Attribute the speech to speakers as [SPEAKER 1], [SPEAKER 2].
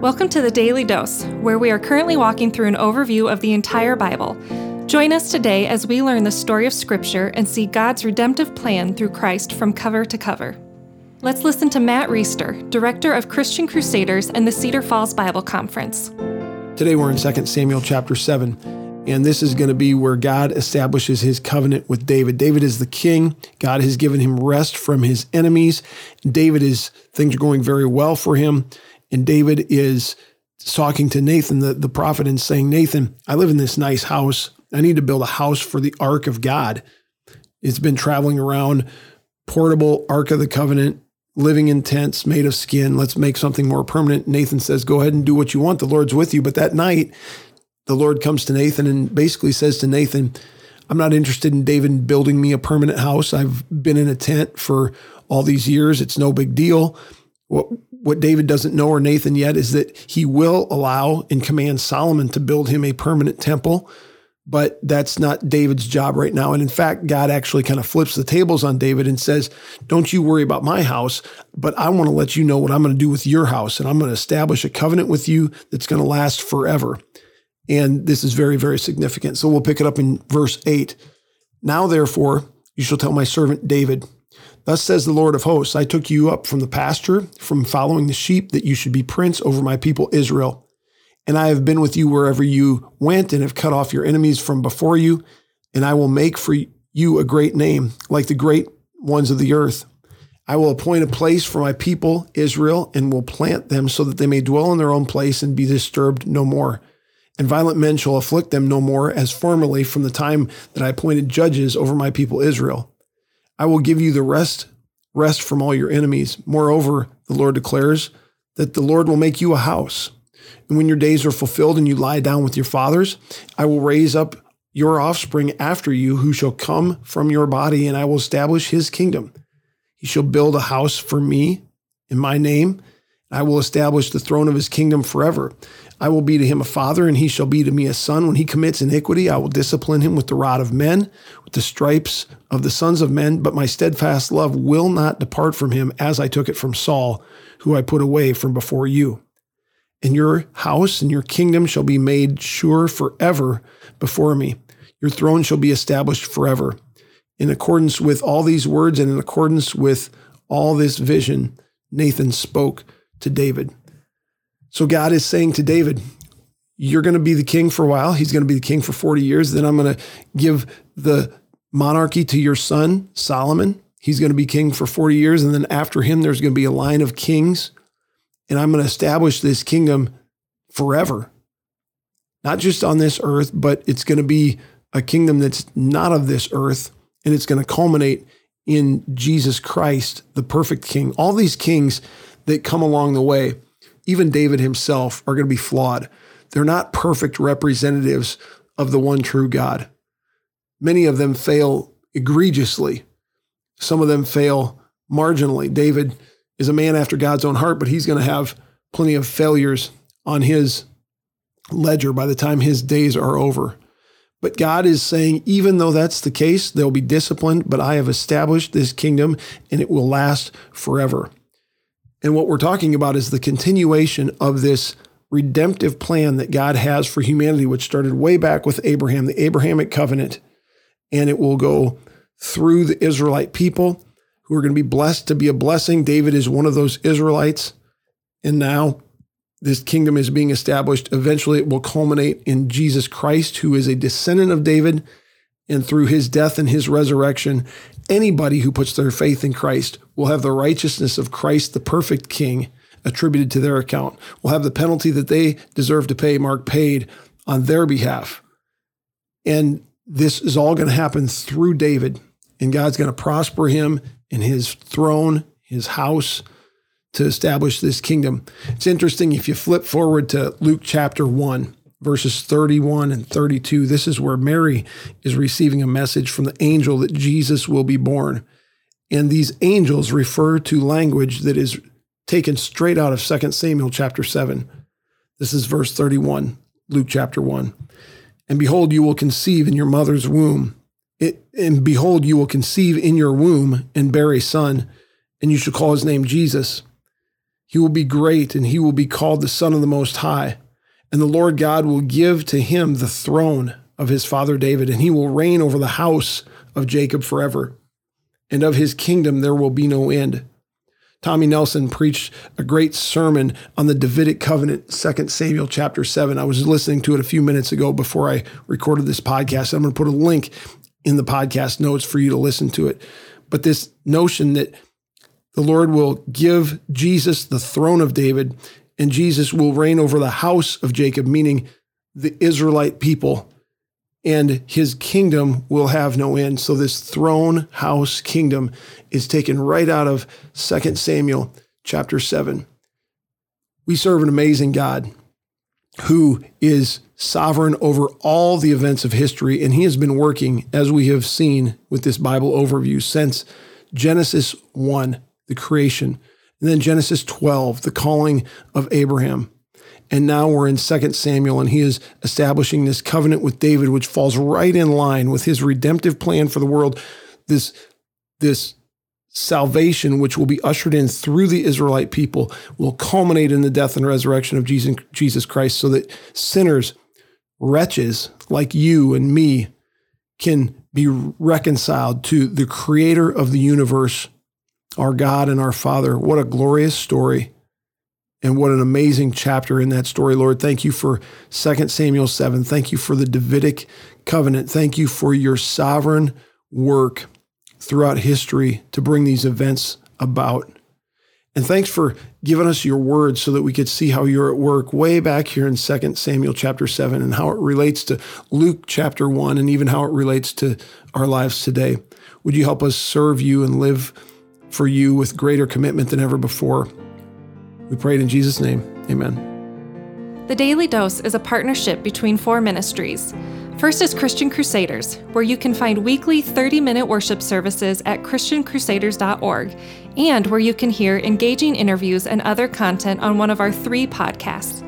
[SPEAKER 1] Welcome to the Daily Dose, where we are currently walking through an overview of the entire Bible. Join us today as we learn the story of Scripture and see God's redemptive plan through Christ from cover to cover. Let's listen to Matt Reisetter, Director of Christian Crusaders and the Cedar Falls Bible Conference.
[SPEAKER 2] Today we're in 2 Samuel chapter 7, and this is going to be where God establishes his covenant with David. David is the king. God has given him rest from his enemies. David is, things are going very well for him. And David is talking to Nathan, the, the prophet, and saying, Nathan, I live in this nice house. I need to build a house for the ark of God. It's been traveling around, portable ark of the covenant, living in tents made of skin. Let's make something more permanent. Nathan says, Go ahead and do what you want. The Lord's with you. But that night, the Lord comes to Nathan and basically says to Nathan, I'm not interested in David building me a permanent house. I've been in a tent for all these years. It's no big deal. What what David doesn't know or Nathan yet is that he will allow and command Solomon to build him a permanent temple, but that's not David's job right now. And in fact, God actually kind of flips the tables on David and says, Don't you worry about my house, but I want to let you know what I'm going to do with your house. And I'm going to establish a covenant with you that's going to last forever. And this is very, very significant. So we'll pick it up in verse 8. Now, therefore, you shall tell my servant David, Thus says the Lord of hosts I took you up from the pasture, from following the sheep, that you should be prince over my people Israel. And I have been with you wherever you went, and have cut off your enemies from before you. And I will make for you a great name, like the great ones of the earth. I will appoint a place for my people Israel, and will plant them so that they may dwell in their own place and be disturbed no more. And violent men shall afflict them no more, as formerly from the time that I appointed judges over my people Israel. I will give you the rest, rest from all your enemies. Moreover, the Lord declares that the Lord will make you a house. And when your days are fulfilled and you lie down with your fathers, I will raise up your offspring after you, who shall come from your body, and I will establish his kingdom. He shall build a house for me in my name. I will establish the throne of his kingdom forever. I will be to him a father, and he shall be to me a son. When he commits iniquity, I will discipline him with the rod of men, with the stripes of the sons of men. But my steadfast love will not depart from him, as I took it from Saul, who I put away from before you. And your house and your kingdom shall be made sure forever before me. Your throne shall be established forever. In accordance with all these words and in accordance with all this vision, Nathan spoke to David. So God is saying to David, You're going to be the king for a while. He's going to be the king for 40 years. Then I'm going to give the monarchy to your son, Solomon. He's going to be king for 40 years. And then after him, there's going to be a line of kings. And I'm going to establish this kingdom forever, not just on this earth, but it's going to be a kingdom that's not of this earth. And it's going to culminate in Jesus Christ, the perfect king. All these kings that come along the way even David himself, are going to be flawed. They're not perfect representatives of the one true God. Many of them fail egregiously. Some of them fail marginally. David is a man after God's own heart, but he's going to have plenty of failures on his ledger by the time his days are over. But God is saying, even though that's the case, they'll be disciplined, but I have established this kingdom and it will last forever. And what we're talking about is the continuation of this redemptive plan that God has for humanity, which started way back with Abraham, the Abrahamic covenant. And it will go through the Israelite people who are going to be blessed to be a blessing. David is one of those Israelites. And now this kingdom is being established. Eventually, it will culminate in Jesus Christ, who is a descendant of David. And through his death and his resurrection, anybody who puts their faith in Christ will have the righteousness of Christ, the perfect King, attributed to their account, will have the penalty that they deserve to pay, Mark paid on their behalf. And this is all going to happen through David. And God's going to prosper him in his throne, his house, to establish this kingdom. It's interesting if you flip forward to Luke chapter 1 verses 31 and 32. This is where Mary is receiving a message from the angel that Jesus will be born. And these angels refer to language that is taken straight out of 2 Samuel chapter 7. This is verse 31, Luke chapter 1. And behold, you will conceive in your mother's womb. It, and behold, you will conceive in your womb and bear a son, and you shall call his name Jesus He will be great and he will be called the Son of the Most High. And the Lord God will give to him the throne of his father David, and he will reign over the house of Jacob forever. And of his kingdom there will be no end. Tommy Nelson preached a great sermon on the Davidic covenant, 2 Samuel chapter 7. I was listening to it a few minutes ago before I recorded this podcast. I'm going to put a link in the podcast notes for you to listen to it. But this notion that the Lord will give Jesus the throne of David and Jesus will reign over the house of Jacob, meaning the Israelite people, and his kingdom will have no end. So, this throne house kingdom is taken right out of 2 Samuel chapter 7. We serve an amazing God who is sovereign over all the events of history, and he has been working, as we have seen with this Bible overview, since Genesis 1, the creation and then Genesis 12, the calling of Abraham. And now we're in 2 Samuel, and he is establishing this covenant with David, which falls right in line with his redemptive plan for the world. This, this salvation, which will be ushered in through the Israelite people, will culminate in the death and resurrection of Jesus Christ so that sinners, wretches like you and me, can be reconciled to the creator of the universe our God and our Father. What a glorious story. And what an amazing chapter in that story, Lord. Thank you for 2 Samuel 7. Thank you for the Davidic covenant. Thank you for your sovereign work throughout history to bring these events about. And thanks for giving us your word so that we could see how you're at work way back here in 2 Samuel chapter 7 and how it relates to Luke chapter 1 and even how it relates to our lives today. Would you help us serve you and live for you with greater commitment than ever before. We pray it in Jesus' name. Amen.
[SPEAKER 1] The Daily Dose is a partnership between four ministries. First is Christian Crusaders, where you can find weekly 30 minute worship services at ChristianCrusaders.org and where you can hear engaging interviews and other content on one of our three podcasts.